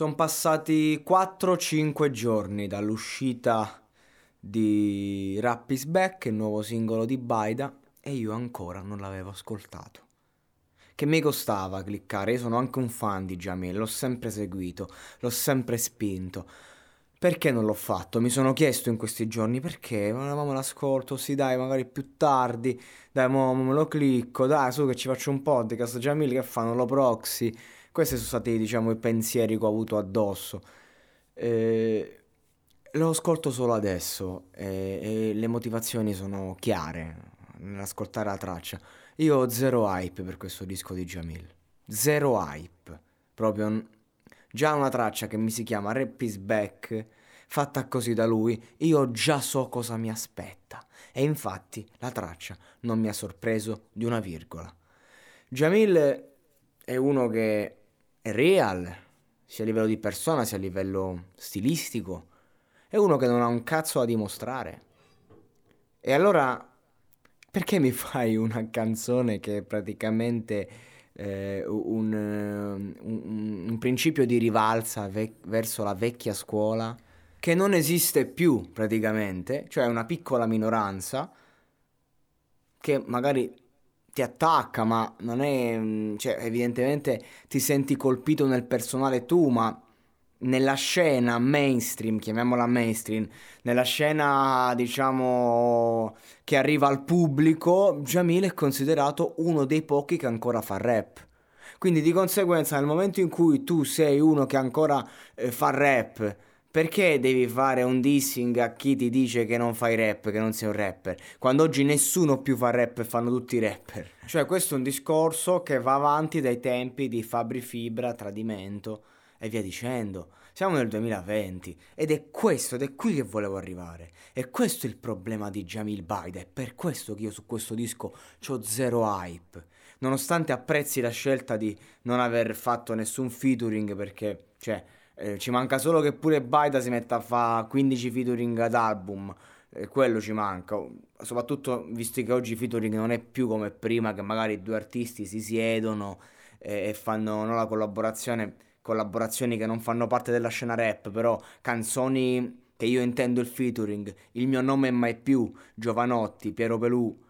Sono passati 4-5 giorni dall'uscita di Rap is Back, il nuovo singolo di Baida, e io ancora non l'avevo ascoltato. Che mi costava cliccare, io sono anche un fan di Jamil, l'ho sempre seguito, l'ho sempre spinto. Perché non l'ho fatto? Mi sono chiesto in questi giorni perché, ma me l'ascolto, sì dai, magari più tardi, dai, mo me lo clicco, dai, su che ci faccio un podcast, Jamil che fanno lo proxy, questi sono stati, diciamo, i pensieri che ho avuto addosso. Eh, lo ascolto solo adesso e, e le motivazioni sono chiare nell'ascoltare la traccia. Io ho zero hype per questo disco di Jamil. Zero hype. Proprio già una traccia che mi si chiama Rap is Back, fatta così da lui, io già so cosa mi aspetta. E infatti la traccia non mi ha sorpreso di una virgola. Jamil è uno che real, sia a livello di persona sia a livello stilistico. È uno che non ha un cazzo da dimostrare. E allora, perché mi fai una canzone che è praticamente eh, un, un, un, principio di rivalsa ve- verso la vecchia scuola, che non esiste più praticamente, cioè una piccola minoranza che magari ti attacca, ma non è... Mm, cioè, evidentemente ti senti colpito nel personale tu, ma nella scena mainstream, chiamiamola mainstream, nella scena diciamo che arriva al pubblico, Jamil è considerato uno dei pochi che ancora fa rap. Quindi di conseguenza nel momento in cui tu sei uno che ancora eh, fa rap, perché devi fare un dissing a chi ti dice che non fai rap, che non sei un rapper? Quando oggi nessuno più fa rap e fanno tutti rapper. Cioè, questo è un discorso che va avanti dai tempi di Fabri Fibra, Tradimento e via dicendo. Siamo nel 2020 ed è questo, ed è qui che volevo arrivare. E questo è il problema di Jamil Baida. È per questo che io su questo disco ho zero hype. Nonostante apprezzi la scelta di non aver fatto nessun featuring perché, cioè eh, ci manca solo che pure Baida si metta a fare 15 featuring ad album. Eh, quello ci manca. Soprattutto visto che oggi featuring non è più come prima, che magari due artisti si siedono eh, e fanno no, la collaborazione. Collaborazioni che non fanno parte della scena rap, però canzoni che io intendo il featuring. Il mio nome è mai più Giovanotti, Piero Pelù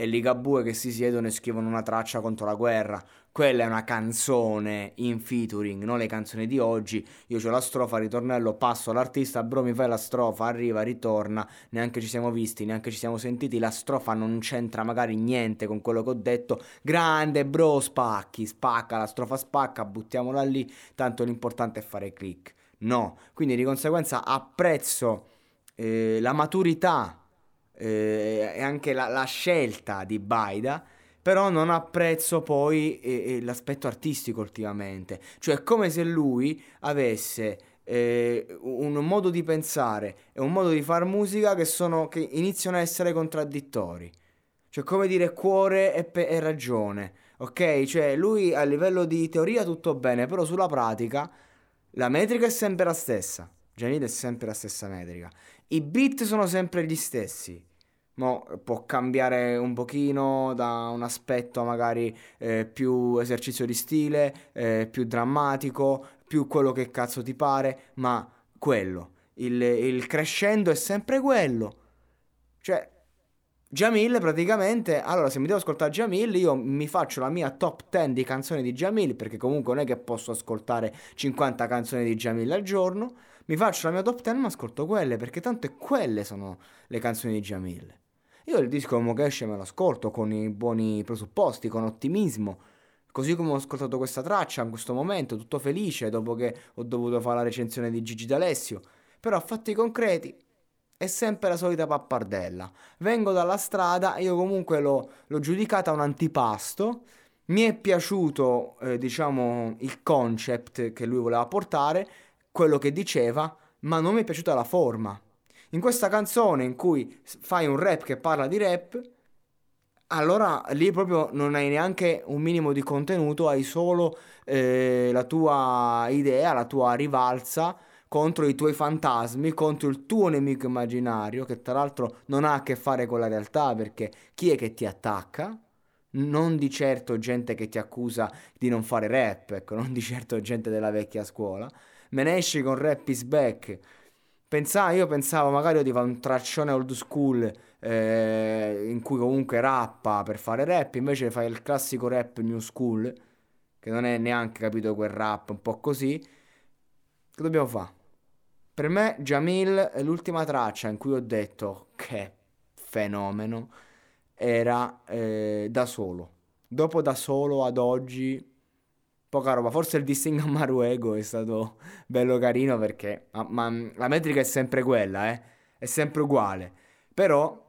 e Ligabue che si siedono e scrivono una traccia contro la guerra. Quella è una canzone in featuring, non le canzoni di oggi. Io ho la strofa, ritornello, passo all'artista, bro mi fai la strofa, arriva, ritorna, neanche ci siamo visti, neanche ci siamo sentiti, la strofa non c'entra magari niente con quello che ho detto. Grande bro, spacchi, spacca, la strofa spacca, buttiamola lì, tanto l'importante è fare click. No, quindi di conseguenza apprezzo eh, la maturità eh, e anche la, la, scelta di Baida, però non apprezzo poi eh, eh, l'aspetto artistico ultimamente. Cioè è come se lui avesse eh, un modo di pensare e un modo di fare musica che, sono, che iniziano a essere contraddittori. Cioè come dire cuore e, pe- e ragione. Ok? Cioè lui a livello di teoria tutto bene, però sulla pratica la metrica è sempre la stessa. Janine è sempre la stessa metrica. I beat sono sempre gli stessi. Mo può cambiare un pochino da un aspetto magari eh, più esercizio di stile, eh, più drammatico, più quello che cazzo ti pare, ma quello, il, il crescendo è sempre quello. Cioè, Jamil praticamente, allora se mi devo ascoltare Jamil io mi faccio la mia top 10 di canzoni di Jamil perché comunque non è che posso ascoltare 50 canzoni di Jamil al giorno, mi faccio la mia top 10 ma ascolto quelle perché tanto quelle sono le canzoni di Jamil. Io il disco che esce me lo ascolto con i buoni presupposti, con ottimismo, così come ho ascoltato questa traccia in questo momento, tutto felice dopo che ho dovuto fare la recensione di Gigi D'Alessio, però a fatti concreti è sempre la solita pappardella. Vengo dalla strada, io comunque l'ho, l'ho giudicata un antipasto. Mi è piaciuto, eh, diciamo, il concept che lui voleva portare, quello che diceva, ma non mi è piaciuta la forma. In questa canzone in cui fai un rap che parla di rap, allora lì proprio non hai neanche un minimo di contenuto, hai solo eh, la tua idea, la tua rivalsa contro i tuoi fantasmi, contro il tuo nemico immaginario, che tra l'altro non ha a che fare con la realtà, perché chi è che ti attacca? Non di certo gente che ti accusa di non fare rap, ecco, non di certo gente della vecchia scuola. Me ne esci con Rap is Back. Pensavo, io pensavo magari di fare un traccione old school eh, in cui comunque rappa per fare rap, invece fai il classico rap new school, che non è neanche capito quel rap un po' così. Che dobbiamo fare? Per me Jamil l'ultima traccia in cui ho detto che fenomeno era eh, da solo. Dopo da solo ad oggi poca roba. Forse il dissing a Maruego è stato bello carino perché ma, ma, la metrica è sempre quella, eh? È sempre uguale. Però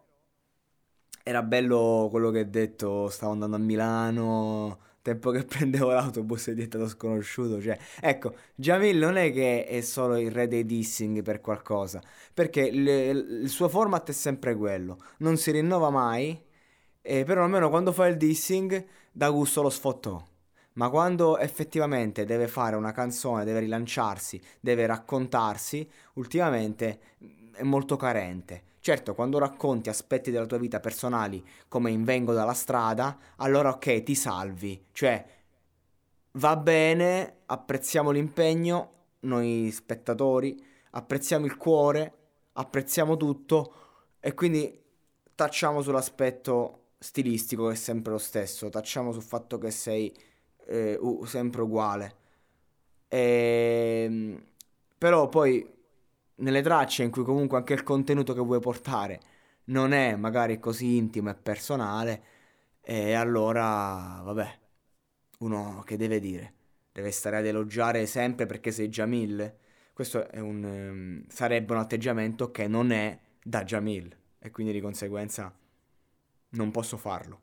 era bello quello che ha detto, stavo andando a Milano, tempo che prendevo l'autobus è diventato sconosciuto. Cioè, ecco, Jamil non è che è solo il re dei dissing per qualcosa, perché il, il suo format è sempre quello, non si rinnova mai, eh, però almeno quando fa il dissing dà gusto lo sfottò. Ma quando effettivamente deve fare una canzone, deve rilanciarsi, deve raccontarsi, ultimamente è molto carente. Certo, quando racconti aspetti della tua vita personali come in Vengo dalla strada, allora ok, ti salvi. Cioè, va bene, apprezziamo l'impegno, noi spettatori, apprezziamo il cuore, apprezziamo tutto e quindi tacciamo sull'aspetto stilistico che è sempre lo stesso, tacciamo sul fatto che sei eh, sempre uguale. E... Ehm, però poi nelle tracce in cui comunque anche il contenuto che vuoi portare non è magari così intimo e personale, e allora, vabbè, uno che deve dire? Deve stare ad elogiare sempre perché sei Jamil? Questo un, um, sarebbe un atteggiamento che non è da Jamil e quindi di conseguenza non posso farlo.